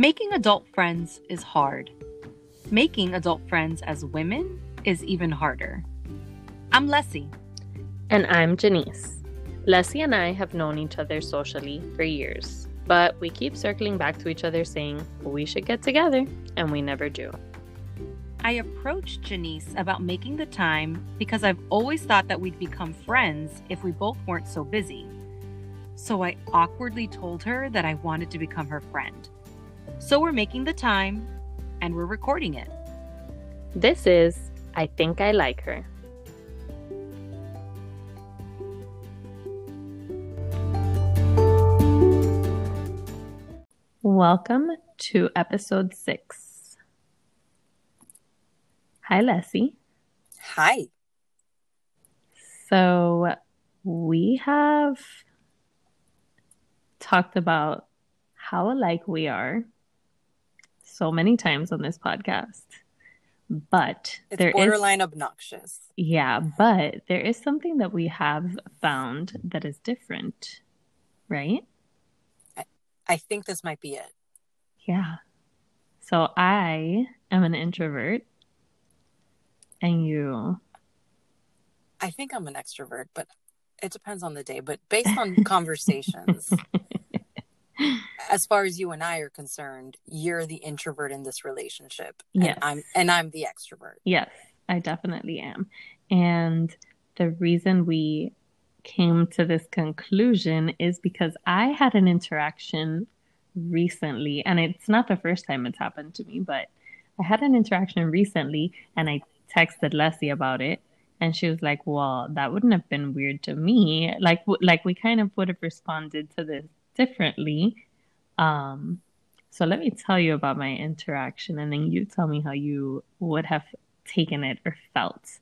Making adult friends is hard. Making adult friends as women is even harder. I'm Leslie. And I'm Janice. Leslie and I have known each other socially for years, but we keep circling back to each other saying we should get together, and we never do. I approached Janice about making the time because I've always thought that we'd become friends if we both weren't so busy. So I awkwardly told her that I wanted to become her friend. So we're making the time and we're recording it. This is I Think I Like Her. Welcome to episode six. Hi, Leslie. Hi. So, we have talked about how alike we are so many times on this podcast. But it's there borderline is, obnoxious. Yeah, but there is something that we have found that is different, right? I, I think this might be it. Yeah. So I am an introvert, and you. I think I'm an extrovert, but it depends on the day. But based on conversations, as far as you and I are concerned, you're the introvert in this relationship. Yes. And I'm and I'm the extrovert. Yes, I definitely am. And the reason we came to this conclusion is because I had an interaction recently, and it's not the first time it's happened to me, but I had an interaction recently and I texted Leslie about it and she was like, "Well, that wouldn't have been weird to me. Like like we kind of would have responded to this differently. Um, so let me tell you about my interaction and then you tell me how you would have taken it or felt.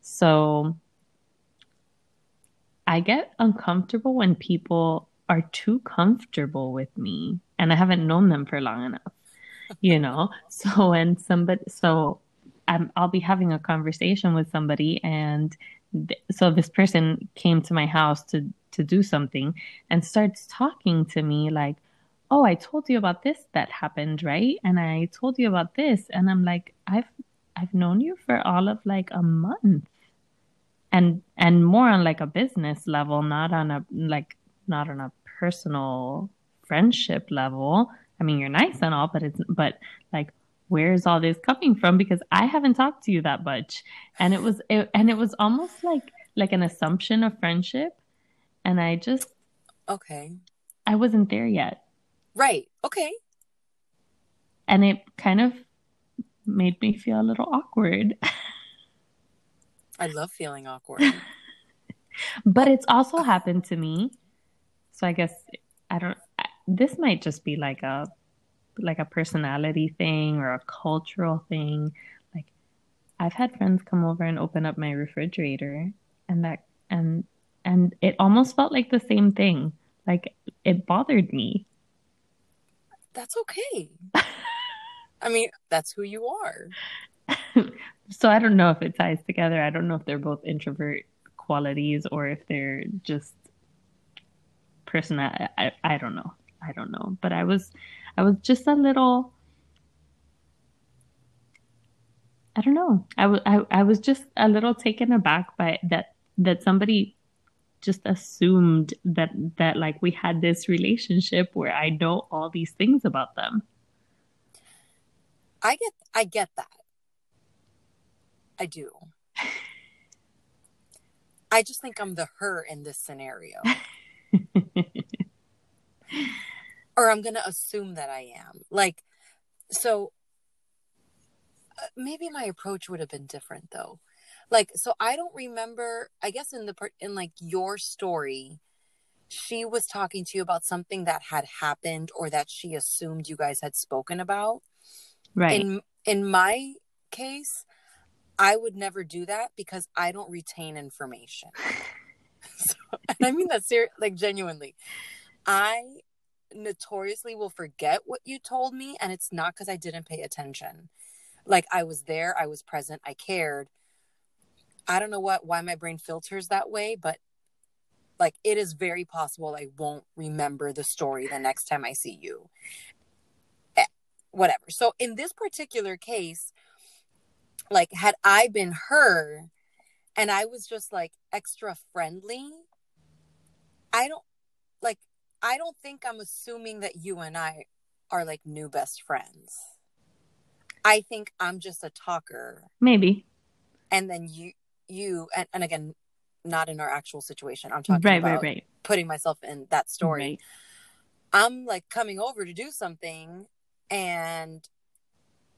So I get uncomfortable when people are too comfortable with me and I haven't known them for long enough. You know, so when somebody, so I'm, I'll be having a conversation with somebody and th- so this person came to my house to to do something and starts talking to me like, "Oh, I told you about this that happened, right? And I told you about this." And I'm like, "I've I've known you for all of like a month." And and more on like a business level, not on a like not on a personal friendship level. I mean, you're nice and all, but it's but like where's all this coming from because I haven't talked to you that much. And it was it, and it was almost like like an assumption of friendship and I just okay. I wasn't there yet. Right. Okay. And it kind of made me feel a little awkward. I love feeling awkward. but it's also happened to me. So I guess I don't this might just be like a like a personality thing or a cultural thing. Like I've had friends come over and open up my refrigerator and that and and it almost felt like the same thing. Like it bothered me. That's okay. I mean, that's who you are. so I don't know if it ties together. I don't know if they're both introvert qualities or if they're just personal. I, I don't know. I don't know. But I was, I was just a little. I don't know. I was I, I was just a little taken aback by that that somebody just assumed that that like we had this relationship where I know all these things about them. I get I get that. I do. I just think I'm the her in this scenario. or I'm going to assume that I am. Like so uh, maybe my approach would have been different though like so i don't remember i guess in the part in like your story she was talking to you about something that had happened or that she assumed you guys had spoken about. Right. In in my case i would never do that because i don't retain information. So, and i mean that ser- like genuinely. I notoriously will forget what you told me and it's not because i didn't pay attention. Like i was there i was present i cared I don't know what why my brain filters that way, but like it is very possible I won't remember the story the next time I see you. Eh, whatever. So in this particular case, like had I been her and I was just like extra friendly, I don't like I don't think I'm assuming that you and I are like new best friends. I think I'm just a talker. Maybe. And then you you and, and again not in our actual situation. I'm talking Right, about right, right. putting myself in that story. Right. I'm like coming over to do something and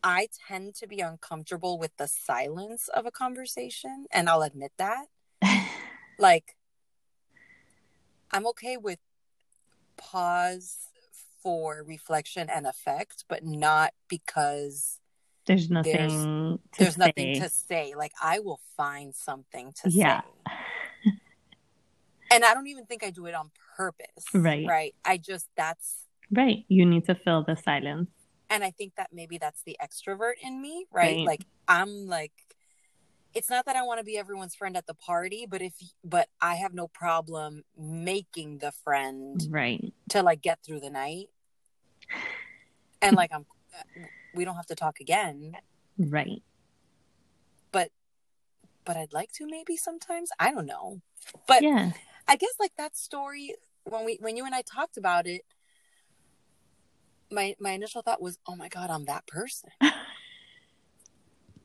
I tend to be uncomfortable with the silence of a conversation and I'll admit that. Like I'm okay with pause for reflection and effect, but not because There's nothing to there's nothing to say. Like I will find something to Yeah. say. And I don't even think I do it on purpose. Right. Right. I just that's Right. You need to fill the silence. and I think that maybe that's the extrovert in me, right? Right. Like I'm like it's not that I want to be everyone's friend at the party, but if but I have no problem making the friend Right. to like get through the night. And like I'm we don't have to talk again, Right. but but I'd like to maybe sometimes. I don't know. But Yeah. I guess like that story when we when you and I talked about it, my my initial thought was, "Oh my god, I'm that person."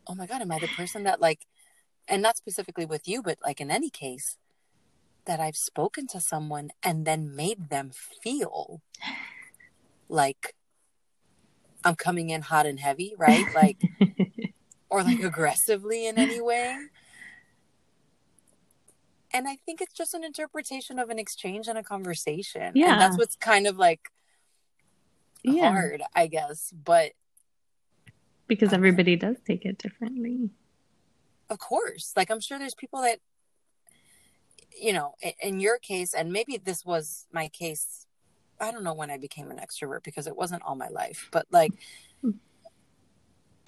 oh my god, am I the person that like and not specifically with you, but like in any case that I've spoken to someone and then made them feel like I'm coming in hot and heavy, right? Like or like aggressively in any way. And I think it's just an interpretation of an exchange and a conversation. Yeah. And that's what's kind of like yeah. hard, I guess. But Because everybody does take it differently. of course, like I'm sure there's people that, you know, in, in your case, and maybe this was my case. I don't know when I became an extrovert because it wasn't all my life, but like,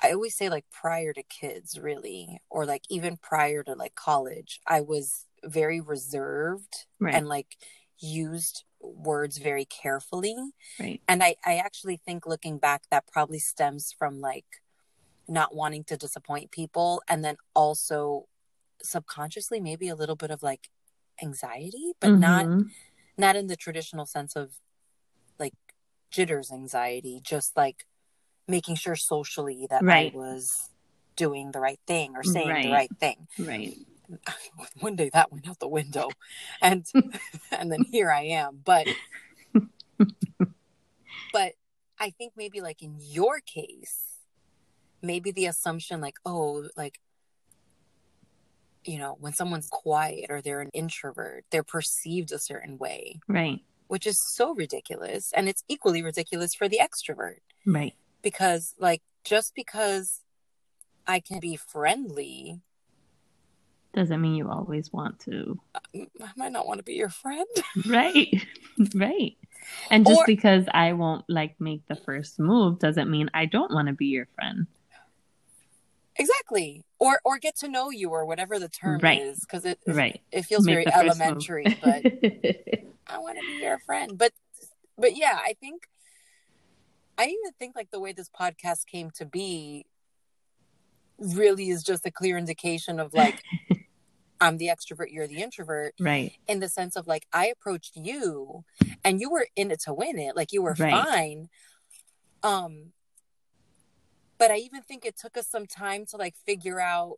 I always say, like, prior to kids, really, or like even prior to like college, I was very reserved Right. and like used words very carefully. right. And I, I actually think looking back, that probably stems from like not wanting to disappoint people. And then also subconsciously, maybe a little bit of like anxiety, but not, Mhm. not in the traditional sense of jitters anxiety, just like making sure socially that Right. I was doing the right thing or saying Right. the right thing. Right. One day that went out the window and and then here I am. But but I think maybe like in your case, maybe the assumption like, oh, like you know, when someone's quiet or they're an introvert, they're perceived a certain way, Right. Which is so ridiculous. And it's equally ridiculous for the extrovert Right. because like just because I can be friendly, Doesn't mean you always want to. Uh, I might not want to be your friend. Right. right. And just Or- because I won't like make the first move doesn't mean I don't want to be your friend. Exactly. Or or get to know you or whatever the term Right. is because it Right. it feels Make very the first move. elementary, but I want to be your friend. But but yeah, I think I even think like the way this podcast came to be really is just a clear indication of like I'm the extrovert, you're the introvert right. in the sense of like I approached you and you were in it to win it. Like you were Right. fine. Um but I even think it took us some time to like figure out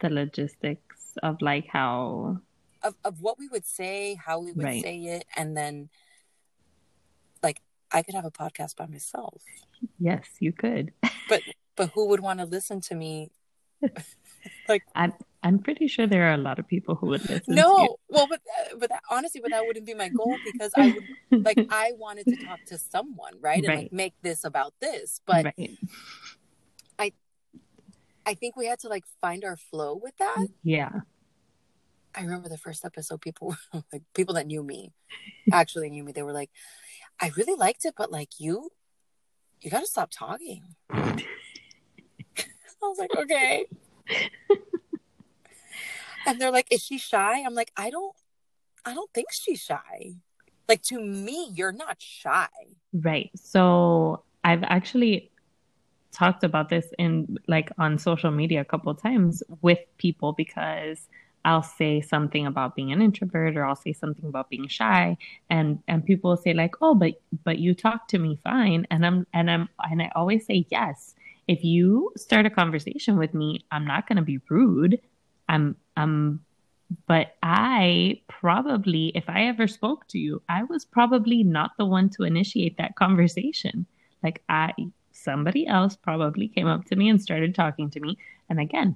The logistics of like how of, of what we would say, how we would Right. say it, and then like I could have a podcast by myself. yes, you could. But but who would want to listen to me? I'm I'm pretty sure there are a lot of people who would listen. to No, well, but uh, but that, honestly, but that wouldn't be my goal because I would like I wanted to talk to someone, right, and like make this about this. But right. I think we had to like find our flow with that. Yeah. I remember the first episode, people like people that knew me, actually knew me. They were like, "I really liked it, but like you, you got to stop talking." I was like, "Okay." and they're like, "Is she shy?" I'm like, "I don't, I don't think she's shy. Like to me, you're not shy." Right. So I've actually talked about this in like on social media a couple times with people because I'll say something about being an introvert or I'll say something about being shy and and people say like, "Oh, but but you talk to me fine." And I'm and I'm and I always say, "Yes. If you start a conversation with me, I'm not going to be rude. I'm I'm but I probably if I ever spoke to you, I was probably not the one to initiate that conversation. Like I somebody else probably came up to me and started talking to me. And again,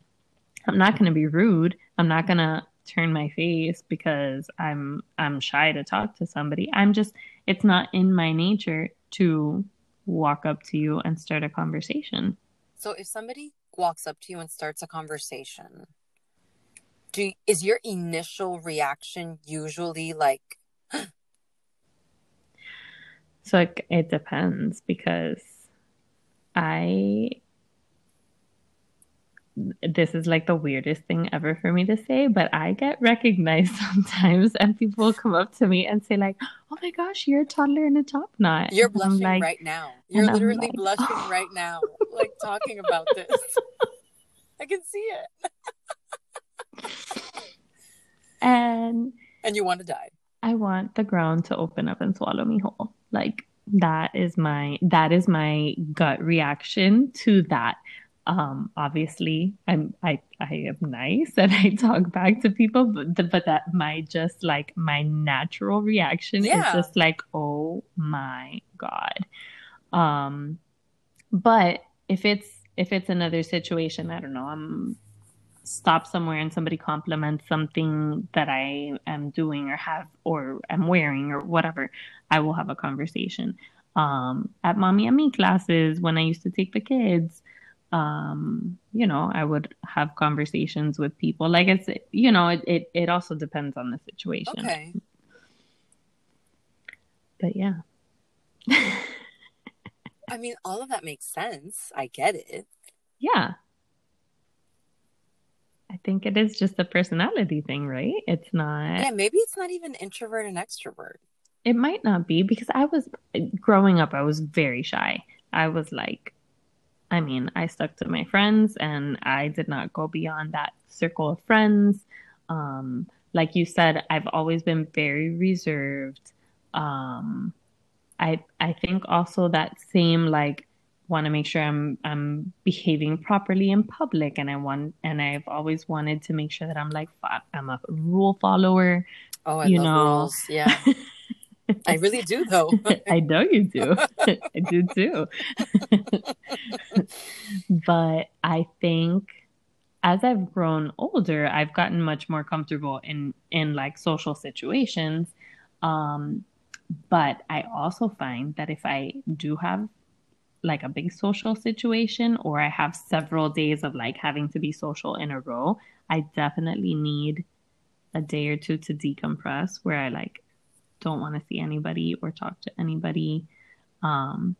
I'm not going to be rude. I'm not going to turn my face because I'm I'm shy to talk to somebody. I'm just it's not in my nature to walk up to you and start a conversation. So if somebody walks up to you and starts a conversation, do is your initial reaction usually like So it, it depends because I this is like the weirdest thing ever for me to say, but I get recognized sometimes and people come up to me and say like, "Oh my gosh, you're a toddler in a top knot." You're blushing like, right now. You're literally like, blushing oh. right now like talking about this. I can see it. and and you want to die. I want the ground to open up and swallow me whole. Like that is my that is my gut reaction to that um obviously i'm i i am nice and i talk back to people but, the, but that my just like my natural reaction yeah. is just like oh my god um but if it's if it's another situation i don't know i'm stop somewhere and somebody compliments something that i am doing or have or am wearing or whatever i will have a conversation um at mommy and me classes when i used to take the kids um, you know, I would have conversations with people. Like it's, you know, it, it, it also depends on the situation. Okay. But yeah. I mean, all of that makes sense. I get it. Yeah. I think it is just a personality thing, right? It's not. Yeah, maybe it's not even introvert and extrovert. It might not be because I was growing up, I was very shy. I was like, I mean, I stuck to my friends and I did not go beyond that circle of friends. Um, like you said, I've always been very reserved. Um, I I think also that same like want to make sure I'm I'm behaving properly in public, and I want and I've always wanted to make sure that I'm like I'm a rule follower. Oh, I you love know. rules. Yeah. I really do, though. I know you do. I do too. but I think as I've grown older, I've gotten much more comfortable in in like social situations. Um, but I also find that if I do have like a big social situation or I have several days of like having to be social in a row, I definitely need a day or two to decompress where I like don't want to see anybody or talk to anybody. Um,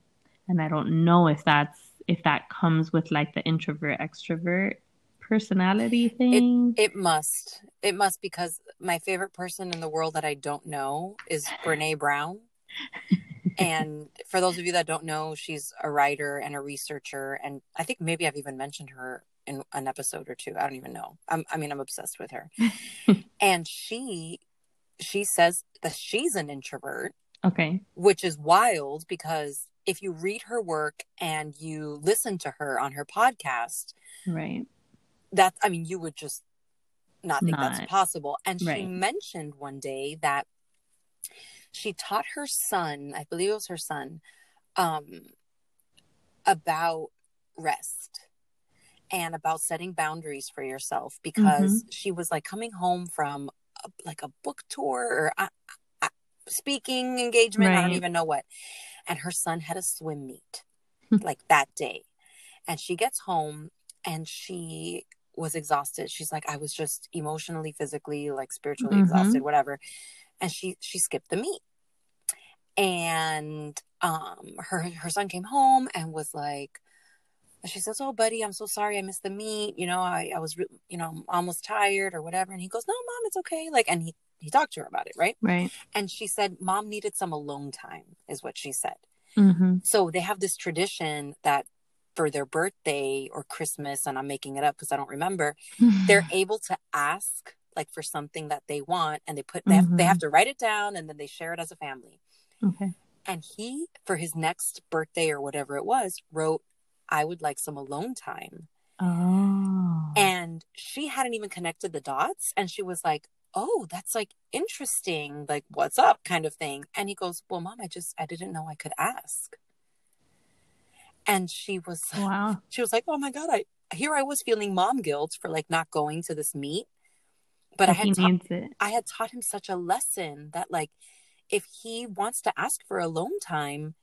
and I don't know if that's if that comes with like the introvert extrovert personality thing. It, it must. It must because my favorite person in the world that I don't know is Brene Brown. and for those of you that don't know, she's a writer and a researcher, and I think maybe I've even mentioned her in an episode or two. I don't even know. I'm, I mean, I'm obsessed with her. and she she says that she's an introvert. Okay. Which is wild because if you read her work and you listen to her on her podcast, right. That I mean, you would just not think not. that's possible. And right. she mentioned one day that she taught her son, I believe it was her son, um, about rest and about setting boundaries for yourself because mm-hmm. she was like coming home from like a book tour or a, a speaking engagement. Right. I don't even know what. And her son had a swim meet like that day. And she gets home and she was exhausted. She's like, I was just emotionally, physically, like spiritually mm-hmm. exhausted, whatever. And she she skipped the meet. And um her her son came home and was like, and she says, "Oh, buddy, I'm so sorry I missed the meet. You know, I, I was, you know, almost tired or whatever." And he goes, "No, mom, it's okay." Like, and he he talked to her about it, right? Right. And she said, "Mom needed some alone time," is what she said. Mm-hmm. So they have this tradition that for their birthday or Christmas, and I'm making it up because I don't remember, they're able to ask like for something that they want and they put they have, they have to write it down and then they share it as a family. okay. And he for his next birthday or whatever it was wrote I would like some alone time. Oh. And she hadn't even connected the dots and she was like, "Oh, that's like interesting. Like what's up?" kind of thing. And he goes, "Well, mom, I just I didn't know I could ask." And she was wow. she was like, "Oh my god, I here I was feeling mom guilt for like not going to this meet." But I had ta-. I had taught him such a lesson that like if he wants to ask for alone time,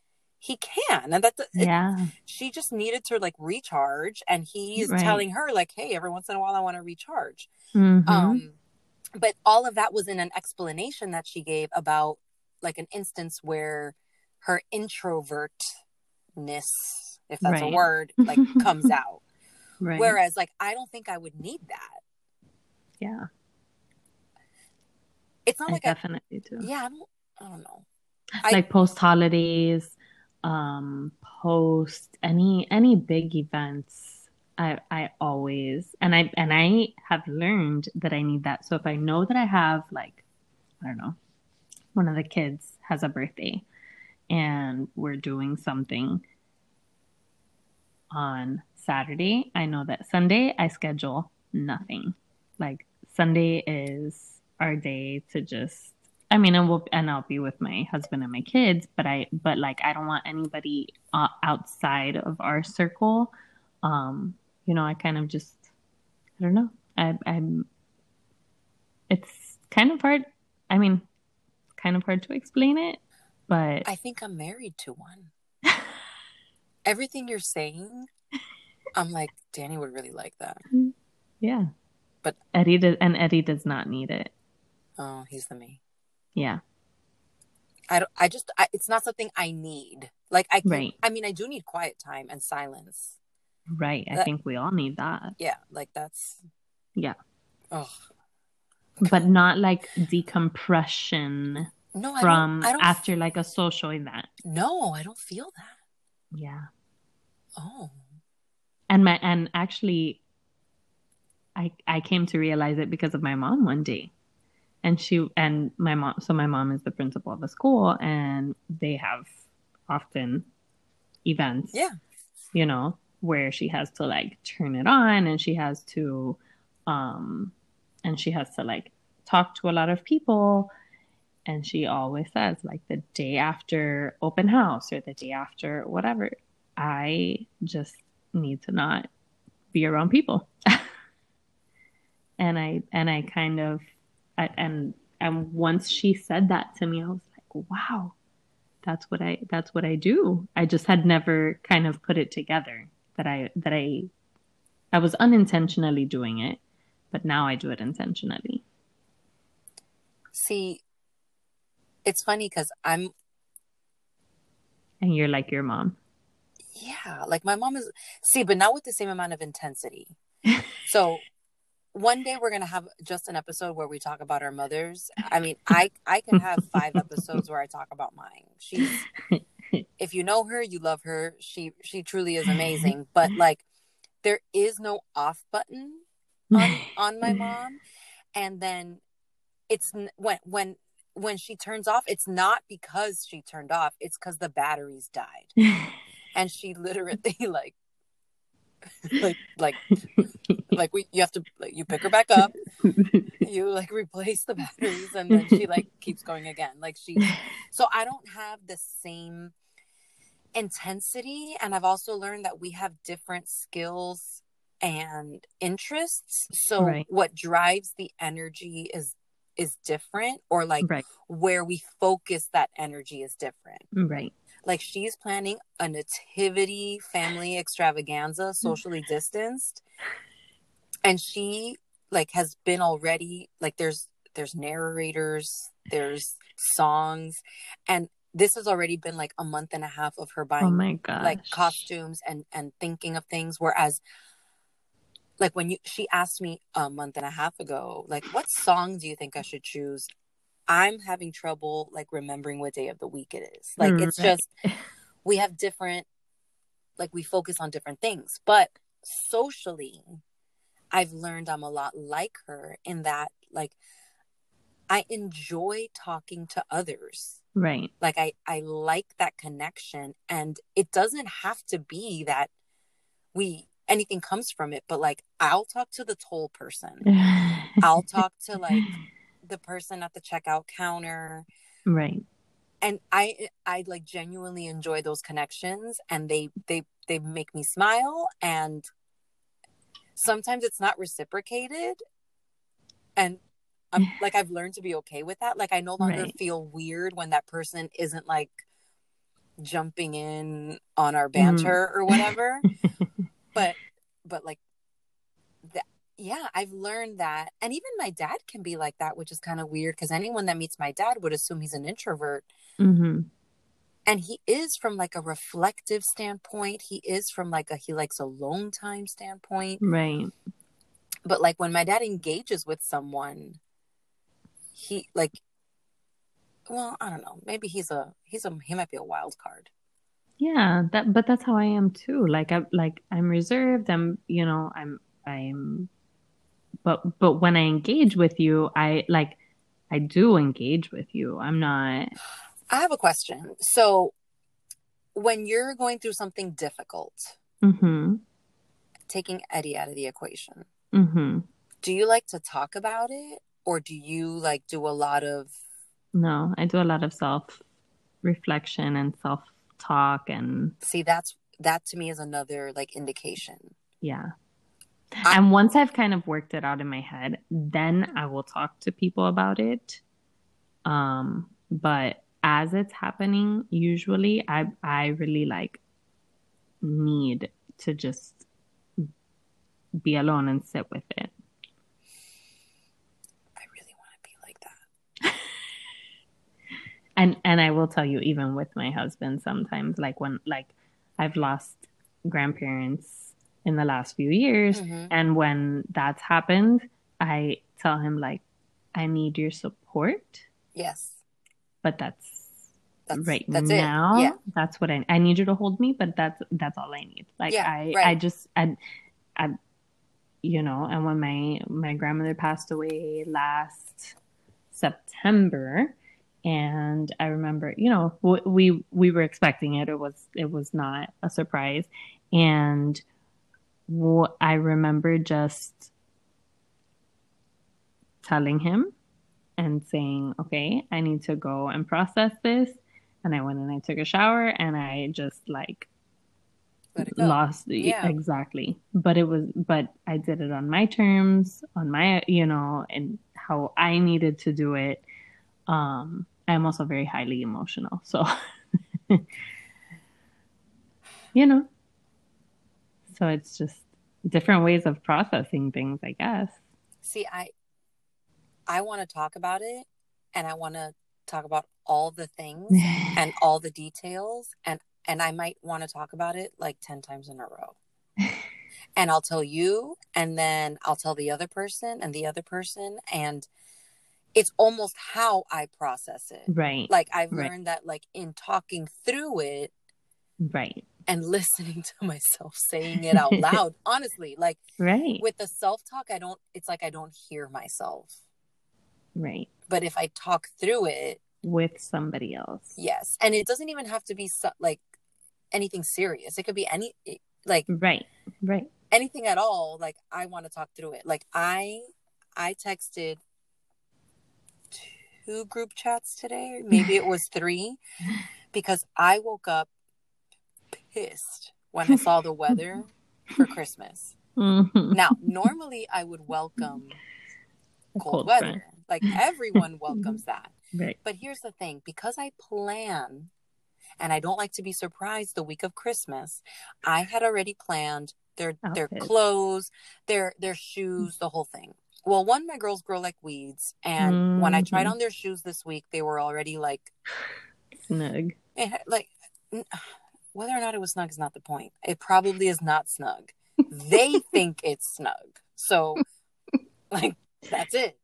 he can. And that it- Yeah. she just needed to like recharge and he is Right. telling her like, "Hey, every once in a while I want to recharge." Mhm. Um but all of that was in an explanation that she gave about like an instance where her introvertness, if that's a word, like comes out. right. Whereas like I don't think I would need that. yeah. It's not I like a definitely do. yeah, I don't I don't know. Like post holidays, um, post any any big events. I I always and I and I have learned that I need that. So if I know that I have like I don't know, one of the kids has a birthday and we're doing something on Saturday, I know that Sunday I schedule nothing. Like Sunday is our day to just I mean, and we'll and I'll be with my husband and my kids, but I but like I don't want anybody uh, outside of our circle. Um, you know, I kind of just I don't know. I I'm it's kind of hard. I mean, kind of hard to explain it, but I think I'm married to one. Everything you're saying, I'm like, Danny would really like that. yeah. But- Eddie does, and Eddie does not need it. Oh, he's the me. Yeah. I don't, I just I, it's not something I need. Like I can, Right. I mean I do need quiet time and silence. Right. I That- think we all need that. Yeah, like that's Yeah. Oh, But not like decompression no, I from don't, I don't after like a social event. No, I don't feel that. Yeah. Oh. And my and actually I I came to realize it because of my mom one day. And she and my mom so my mom is the principal of the school and they have often events. Yeah. You know, where she has to like turn it on and she has to um and she has to like talk to a lot of people and she always says like the day after open house or the day after whatever i just need to not be around people and i and i kind of I, and and once she said that to me i was like wow that's what i that's what i do. I just had never kind of put it together that i that i i was unintentionally doing it but now i do it intentionally. See, it's funny because I'm and you're like your mom. Yeah, like my mom is see, but not with the same amount of intensity. so one day we're gonna have just an episode where we talk about our mothers. I mean, I I can have five episodes where I talk about mine. She's if you know her, you love her. She she truly is amazing. But like there is no off button on on my mom. And then it's when when when she turns off, it's not because she turned off, it's because the batteries died. And she literally like like like like we you have to like you pick her back up. You like replace the batteries and then she like keeps going again. Like she so i don't have the same intensity and i've also learned that we have different skills and interests. So Right. what drives the energy is is different or like right. where we focus that energy is different. Right like she's planning a nativity family extravaganza socially distanced. And she like has been already like there's there's narrators there's songs. And this has already been like a month and a half of her buying oh my like costumes and and thinking of things. Whereas like when you she asked me a month and a half ago like what song do you think i should choose i'm having trouble like remembering what day of the week it is. Like it's just we have different like we focus on different things. But socially i've learned i'm a lot like her in that like i enjoy talking to others. Right. Like i i like that connection. And it doesn't have to be that we anything comes from it but like i'll talk to the toll person. I'll talk to like the person at the checkout counter. Right. And i i like genuinely enjoy those connections and they they they make me smile and sometimes it's not reciprocated and i'm like i've learned to be okay with that. Like i no longer Right. feel weird when that person isn't like jumping in on our mm-hmm. banter or whatever. But but like yeah i've learned that and even my dad can be like that which is kind of weird because anyone that meets my dad would assume he's an introvert. Hmm and he is from like a reflective standpoint. He is from like a he likes a long time standpoint. Right. But like when my dad engages with someone he like well i don't know maybe he's a he's a he might be a wild card. Yeah, that but that's how I am too. Like I like I'm reserved. I'm, you know, I'm I'm but but when I engage with you, I like I do engage with you. I'm not i have a question so when you're going through something difficult mm-hmm. taking eddie out of the equation Mm-hmm. do you like to talk about it or do you like do a lot of No, I do a lot of self reflection and self talk and see that's that to me is another like indication yeah. I- And once I've kind of worked it out in my head, then I will talk to people about it. Um, but as it's happening, usually I I really like need to just be alone and sit with it. i really want to be like that And and I will tell you, even with my husband, sometimes like when like I've lost grandparents in the last few years, Mhm. and when that's happened, I tell him like, I need your support, yes but that's that's right that's now. yeah That's what I I need you to hold me, but that's that's all I need. Like Yeah, I right. I just I I you know, and when my my grandmother passed away last September, and I remember, you know, we we were expecting it. It was it was not a surprise, and I remember just telling him and saying, "Okay, I need to go and process this." And I went and I took a shower, and I just like lost Yeah. exactly but it was but i did it on my terms on my you know and how i needed to do it um i'm also very highly emotional so you know so it's just different ways of processing things i guess. See i i want to talk about it and i want to talk about all the things and all the details and and i might want to talk about it like 10 times in a row. And i'll tell you and then i'll tell the other person and the other person and it's almost how i process it. Right. Like i've Right. learned that like in talking through it right and listening to myself saying it out loud honestly like right. with the self-talk i don't it's like i don't hear myself. Right. But if i talk through it with somebody else. Yes. And it doesn't even have to be so, like anything serious. It could be any like right. Right. anything at all like i want to talk through it. Like i i texted two group chats today. Maybe it was three because i woke up pissed when i saw the weather for christmas Mhm. now normally i would welcome cold, Cold weather front. like everyone welcomes that right but here's the thing because I plan and I don't like to be surprised the week of Christmas, I had already planned their their clothes, their their shoes, the whole thing. Well, one my girls grow like weeds and when I tried Mhm. on their shoes this week, they were already like snug had- like whether or not it was snug is not the point. It probably is not snug. They think it's snug. So like that's it.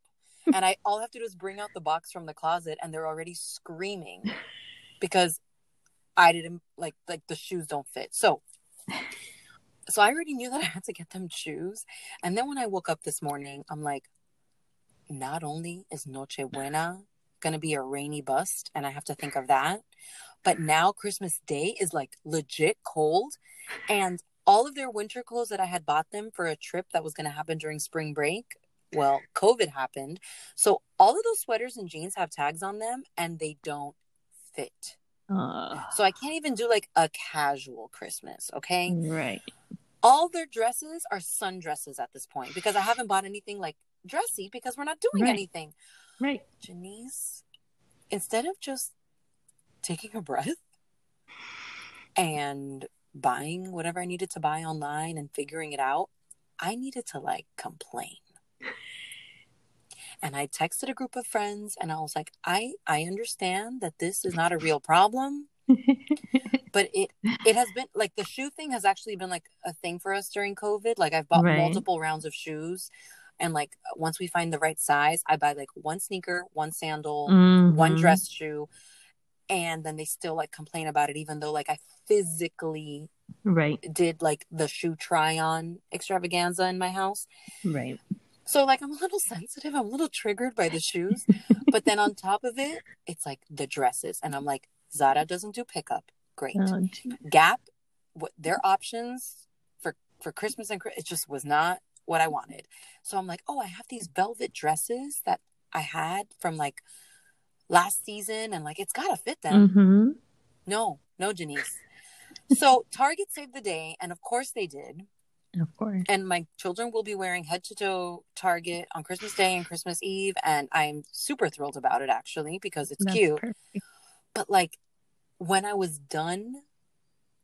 And I all I have to do is bring out the box from the closet and they're already screaming because I didn't like like the shoes don't fit. So so I already knew that I had to get them shoes. And then when I woke up this morning, I'm like, not only is Noche Buena gonna be a rainy bust, and I have to think of that, but now Christmas Day is like legit cold. And all of their winter clothes that I had bought them for a trip that was gonna happen during spring break. Well, COVID happened. So all of those sweaters and jeans have tags on them and they don't fit. Uh, So I can't even do like a casual Christmas, okay? right. All their dresses are sundresses at this point because I haven't bought anything like dressy because we're not doing Right. anything. Right. Janice, instead of just taking a breath and buying whatever I needed to buy online and figuring it out, I needed to like complain. And I texted a group of friends and I was like, I I understand that this is not a real problem, but it it has been like the shoe thing has actually been like a thing for us during COVID. Like I've bought Right. multiple rounds of shoes and like once we find the right size, I buy like one sneaker, one sandal, one Mhm. dress shoe and then they still like complain about it even though like I physically Right. did like the shoe try on extravaganza in my house. Right. So like I'm a little sensitive, I'm a little triggered by the shoes, but then on top of it, it's like the dresses and I'm like Zara doesn't do pickup. Great. Oh. Gap what their options for for Christmas and it just was not what I wanted. So I'm like, "Oh, I have these velvet dresses that I had from like last season and like it's got to fit them." Mm-hmm. No, no, Janice. so Target saved the day, and of course they did. Of course. And my children will be wearing head to toe Target on Christmas Day and Christmas Eve, and I'm super thrilled about it actually because it's That's cute. perfect. But like when I was done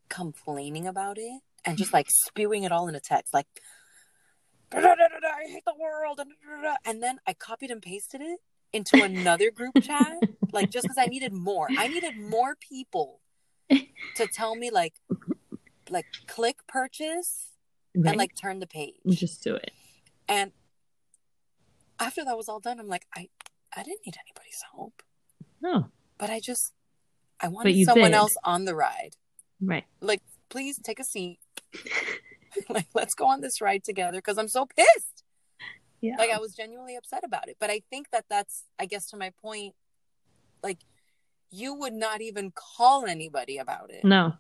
complaining about it and just like spewing it all in a text, like "Da, da, da, da, da, I hate the world, and, da, da, da," and then I copied and pasted it into another group chat, like just because I needed more. I needed more people to tell me like, like click purchase Right. and like turn the page. just do it. And after that was all done, I'm like, I, I didn't need anybody's help, No. but I just, I wanted someone did. else on the ride. Right. Like, please take a seat. like, let's go on this ride together because I'm so pissed. Yeah. Like, I was genuinely upset about it. But I think that that's, I guess, to my point, like, you would not even call anybody about it. no.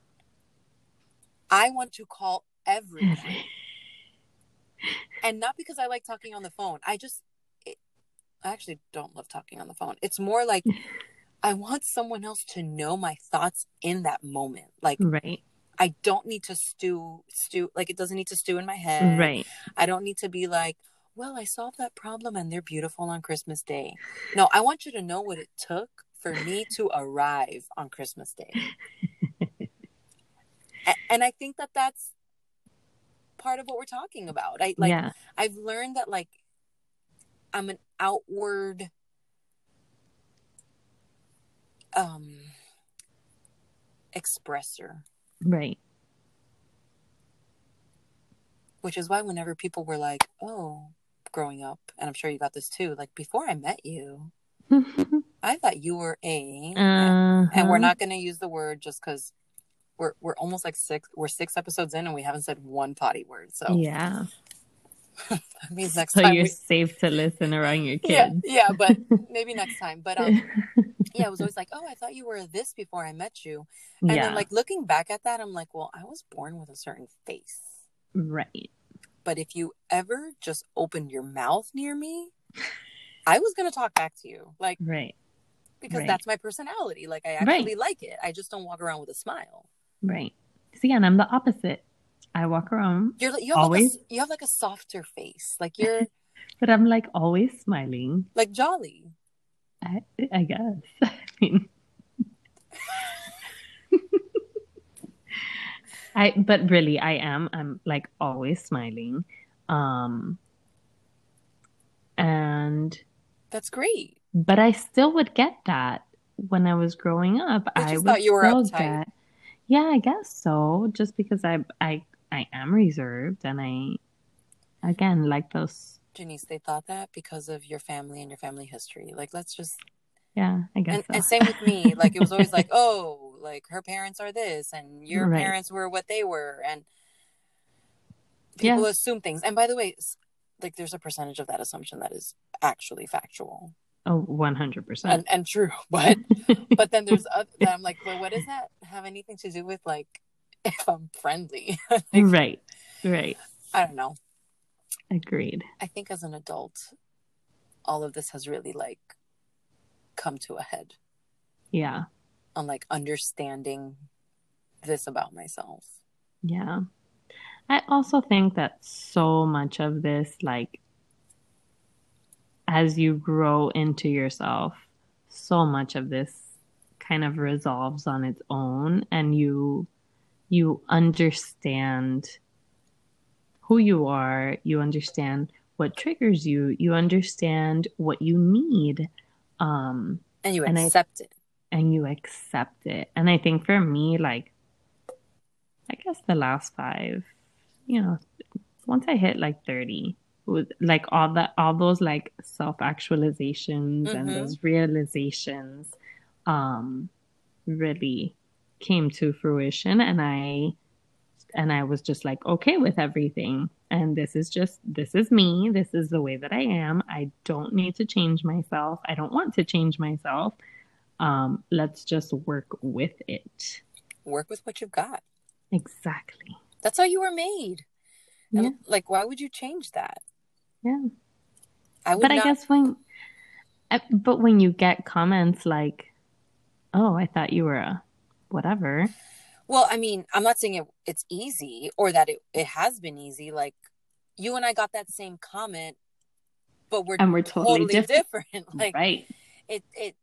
I want to call everyone. and not because I like talking on the phone. I just, it, I actually don't love talking on the phone. It's more like I want someone else to know my thoughts in that moment. Like right. I don't need to stew, stew. Like it doesn't need to stew in my head. Right. I don't need to be like, well, I solved that problem and they're beautiful on Christmas Day. No, I want you to know what it took for me to arrive on Christmas Day. And I think that that's part of what we're talking about. I like yeah. I've learned that like I'm an outward um expresser, Right. which is why whenever people were like, "Oh, growing up, and I'm sure you got this too, like before I met you, I thought you were a uh and we're not going to use the word just cuz we're we're almost like 6 we're 6 episodes in and we haven't said one potty word. So Yeah. that means next So time you're we, safe to listen around your kids. yeah, yeah, but maybe next time. But um yeah, it was always like, "Oh, I thought you were this before I met you." And yeah. then like looking back at that, I'm like, "Well, I was born with a certain face." right. But if you ever just opened your mouth near me, I was going to talk back to you. Like Right. because Right. that's my personality. Like I Right. actually like it. I just don't walk around with a smile. Right. See, and I'm the opposite. I walk around, You're you have Always? like a, you have like a softer face. Like you're but I'm like always smiling. like jolly. I, I guess. I mean, I but really I am. I'm like always smiling. Um and That's great. but I still would get that when I was growing up. I thought you were uptight. get Yeah, I guess so. Just because I I I am reserved and I again like those Janice, they thought that because of your family and your family history. Like let's just yeah, I guess and, so. and same with me. Like it was always like, oh, like her parents are this and your Right. parents were what they were and people Yeah. assume things and by the way like there's a percentage of that assumption that is actually factual Oh, 100%. and, and true but but then there's other that i'm like well what does that have anything to do with like if i'm friendly like, right. Right. i don't know Agreed. i think as an adult all of this has really like come to a head Yeah. On like understanding this about myself Yeah. I also think that so much of this, like, as you grow into yourself, so much of this kind of resolves on its own and you you understand who you are, you understand what triggers you, you understand what you need. Um and you And I- accept it and you accept it. And I think for me, like, I guess the last five, you know, once I hit like 30, with like all that, all those like self actualizations and Mhm. those realizations, um, really came to fruition. And I, and I was just like, okay with everything. And this is just, this is me. This is the way that I am. I don't need to change myself. I don't want to change myself um, let's just work with it. work with what you've got Exactly. that's how you were made and like why would you change that Yeah. i would But I guess when, uh, but when you get comments like, "Oh, I thought you were a whatever," Well, I mean, I'm not saying it, it's easy or that it, it has been easy. Like you and I got that same comment, but we're and we're totally, totally different, different. Like right? it, it.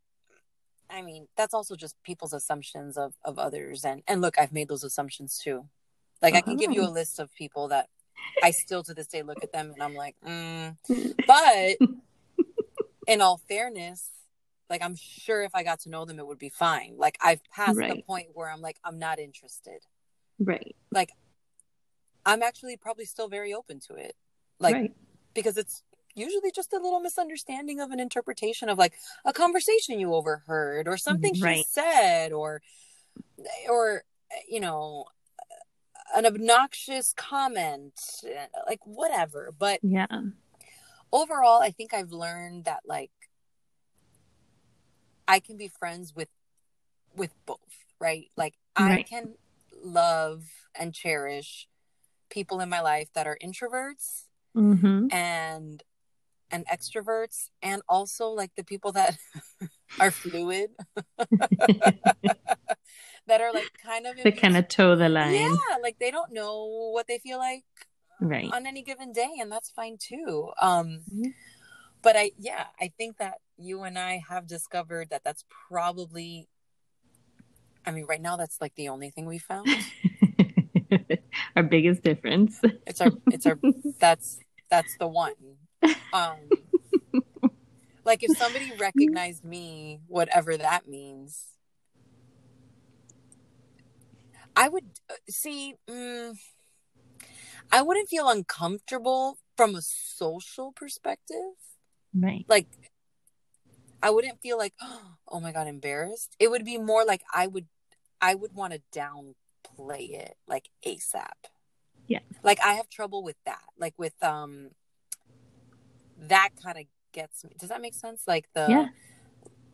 I mean, that's also just people's assumptions of of others, and and look, I've made those assumptions too. Like I can give you a list of people that I still to this day look at them and I'm like, mm. but in all fairness. Like I'm sure if I got to know them, it would be fine. Like I've passed the point where I'm like, I'm not interested. Right. Like I'm actually probably still very open to it. Like right. because it's usually just a little misunderstanding of an interpretation of like a conversation you overheard or something she said or or you know an obnoxious comment like whatever but Yeah. overall i think i've learned that like i can be friends with with both right like i can love and cherish people in my life that are introverts Mm-hmm. and and extroverts and also like the people that are fluid that are like kind of they kind of toe the line, yeah like they don't know what they feel like right? on any given day and that's fine too um Mhm. but i yeah i think that you and i have discovered that that's probably i mean right now that's like the only thing we found Our biggest difference. it's our it's our that's that's the one um like if somebody recognized me whatever that means i would uh, see mm, i wouldn't feel uncomfortable from a social perspective Right. like i wouldn't feel like oh my god embarrassed it would be more like i would i would want to downplay it like asap Yeah. like i have trouble with that like with um that kind of gets me does that make sense like the Yeah.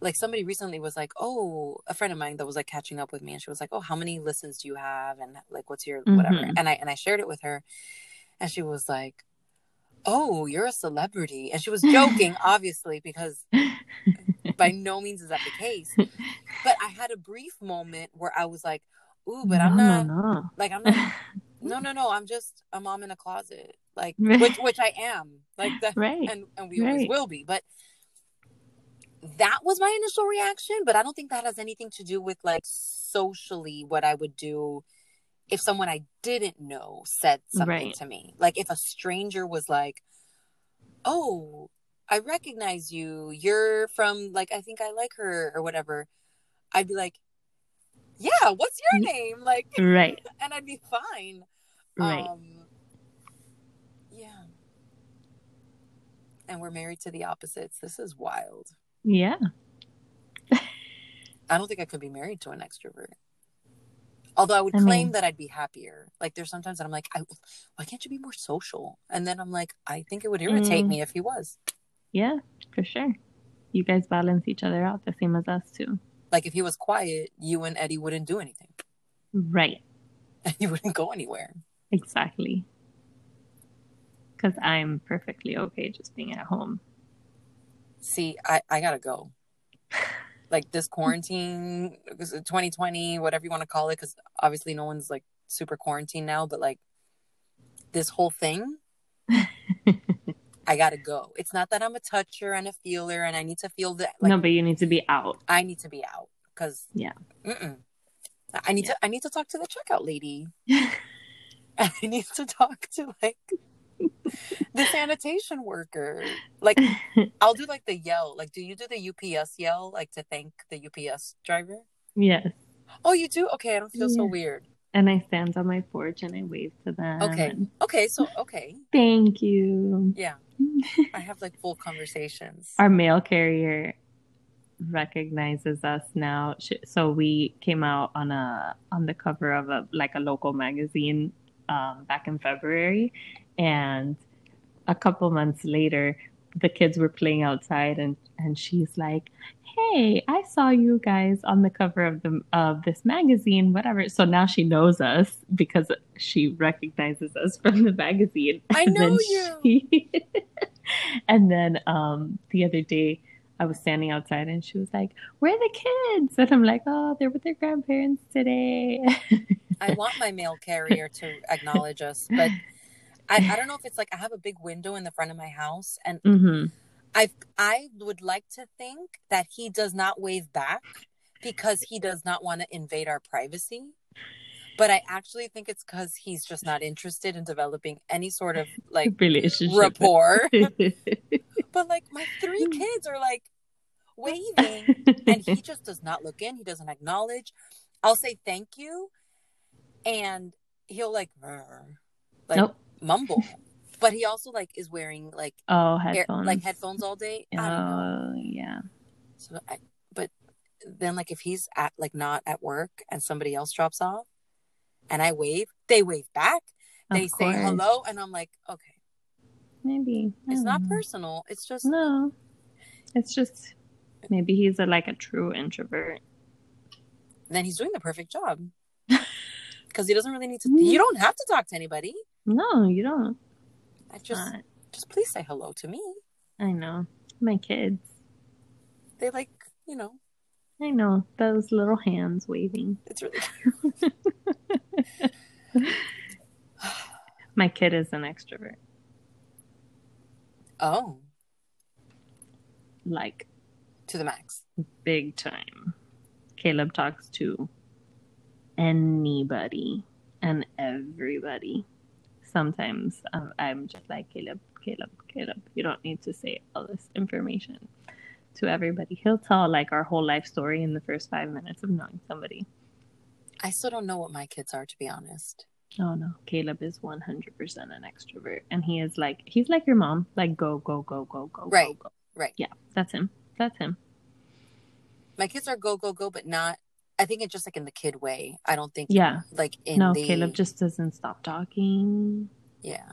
like somebody recently was like oh a friend of mine that was like catching up with me and she was like oh how many listens do you have and like what's your whatever Mhm. and i and i shared it with her and she was like oh you're a celebrity and she was joking obviously because by no means is that the case but i had a brief moment where i was like ooh but i'm no, not No, no. like i'm not no no no i'm just a mom in a closet like which which i am like that Right. and and we always will be but that was my initial reaction but i don't think that has anything to do with like socially what i would do if someone i didn't know said something Right. to me like if a stranger was like oh i recognize you you're from like i think i like her or whatever i'd be like yeah what's your mm. name like Right. and i'd be fine Right. um, yeah. And we're married to the opposites. This is wild. yeah. I don't think I could be married to an extrovert. Although I would I claim mean- that I'd be happier. Like there's sometimes that I'm like, I, why can't you be more social? And then I'm like, I think it would irritate Mm. me if he was. Yeah, for sure. You guys balance each other out the same as us too. Like if he was quiet, you and Eddie wouldn't do anything. Right. And you wouldn't go anywhere. Exactly. Because I'm perfectly okay just being at home. See, I, I gotta go. Like this quarantine, 2020, uh, whatever you want to call it, because obviously no one's like super quarantined now, but like this whole thing, I gotta go. It's not that I'm a toucher and a feeler and I need to feel that like no, but you need to be out. I need to be out because Yeah. mm-mm. I need to I need to talk to the checkout lady. I need to talk to like the sanitation worker. Like I'll do like the yell. Like do you do the UPS yell like to thank the UPS driver? yes. Oh, you do? Okay, I don't feel so weird. And I stand on my porch and I wave to them. Okay. Okay, so okay. Thank you. Yeah. I have like full conversations. Our mail carrier recognizes us now. So we came out on a on the cover of a like a local magazine um, back in February, and a couple months later, the kids were playing outside, and and she's like, "Hey, I saw you guys on the cover of the of this magazine, whatever." So now she knows us because she recognizes us from the magazine. I And know you. she- and then um, the other day, I was standing outside, and she was like, "Where are the kids?" And I'm like, "Oh, they're with their grandparents today." I want my mail carrier to acknowledge us, but I, I don't know if it's like I have a big window in the front of my house and hmm I I would like to think that he does not wave back because he does not want to invade our privacy. But I actually think it's because he's just not interested in developing any sort of like Relationship rapport. but like my three kids are like waving and he just does not look in. He doesn't acknowledge. I'll say thank you, and he'll like, like Nope. mumble. But he also like is wearing like oh, air, headphones. like headphones all day. I don't know. Oh, yeah. So I, but then like if he's at like not at work and somebody else drops off, and I wave, they wave back. They Of say course. hello, and I'm like, okay, Maybe it's not know. personal. It's just No, it's just maybe he's a, like a true introvert. then he's doing the perfect job because he doesn't really need to. You don't have to talk to anybody. No, you don't. I just Not. just please say hello to me. I know my kids. They like you know I know those little hands waving. it's really My kid is an extrovert. oh like to the max. big time. Caleb talks to anybody and everybody. Sometimes um, I'm just like, Caleb, Caleb, Caleb, you don't need to say all this information to everybody. He'll tell like our whole life story in the first five minutes of knowing somebody. I still don't know what my kids are to be honest. Oh no, Caleb is 100% an extrovert. And he is like, he's like your mom, like go, go, go, go, go, Right. go, go. Right. Yeah, that's him. That's him. My kids are go go go, but not. I think it's just like in the kid way. I don't think Yeah. like in no, the Caleb just doesn't stop talking. yeah.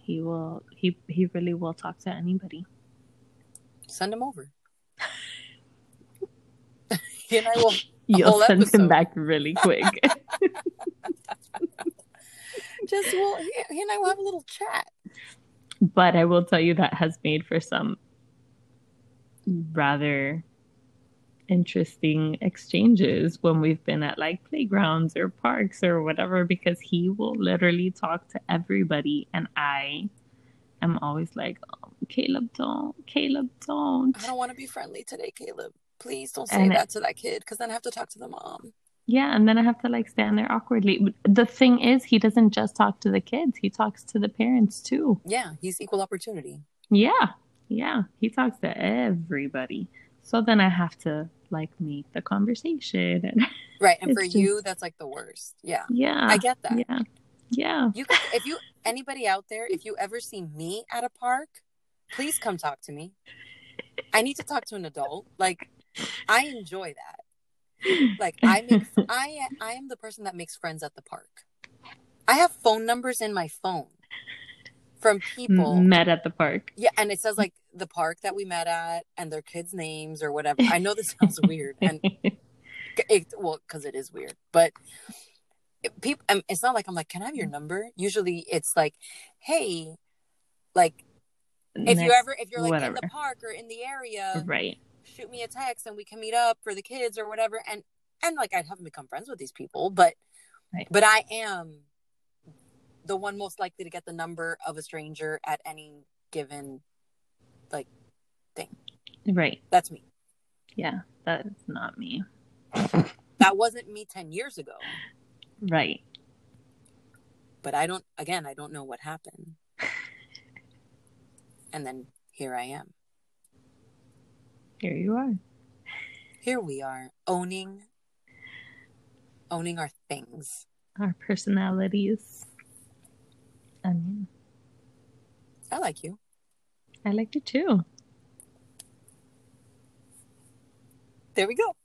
He will. He he really will talk to anybody. Send him over. he and I will You'll send episode. him back really quick. just well he, he and I will have a little chat. but I will tell you that has made for some rather interesting exchanges when we've been at like playgrounds or parks or whatever because he will literally talk to everybody and I am always like oh, Caleb don't Caleb don't I don't want to be friendly today, Caleb. Please don't say And it- that to that kid because then I have to talk to the mom. Yeah, and then I have to like stand there awkwardly. The thing is, he doesn't just talk to the kids, he talks to the parents too. Yeah, he's equal opportunity. Yeah, yeah, he talks to everybody. So then I have to like make the conversation. And Right. And for It's you, that's like the worst. Yeah. yeah, I get that. yeah, yeah. You could, if you anybody out there, if you ever see me at a park, please come talk to me. I need to talk to an adult. Like I enjoy that. Like I make I I am the person that makes friends at the park. I have phone numbers in my phone from people met at the park. Yeah, and it says like the park that we met at and their kids' names or whatever. I know this sounds weird, and it, well, because it is weird, but people. Um, it's not like I'm like, can I have your number? Usually, it's like, hey, like if Next, you ever if you're like whatever. in the park or in the area, right? Shoot me a text and we can meet up for the kids or whatever. And and like I'd haven't become friends with these people, but right. but I am the one most likely to get the number of a stranger at any given thing. Right. That's me. Yeah, that's not me. that wasn't me 10 years ago. Right. But I don't again, I don't know what happened. and then here I am. Here you are. Here we are owning owning our things. Our personalities. I mean, I like you. I like you too. There we go.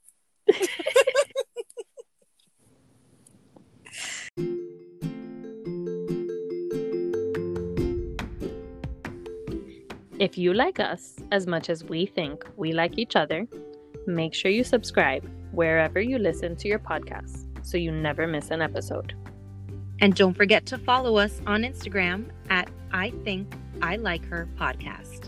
if you like us as much as we think we like each other, make sure you subscribe wherever you listen to your podcasts so you never miss an episode. And don't forget to follow us on Instagram at I Think I Like Her podcast.